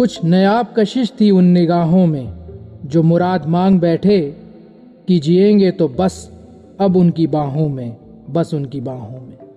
कुछ नयाब कशिश थी उन निगाहों में, जो मुराद मांग बैठे कि जिएँगे तो बस अब उनकी बाहों में, बस उनकी बाहों में।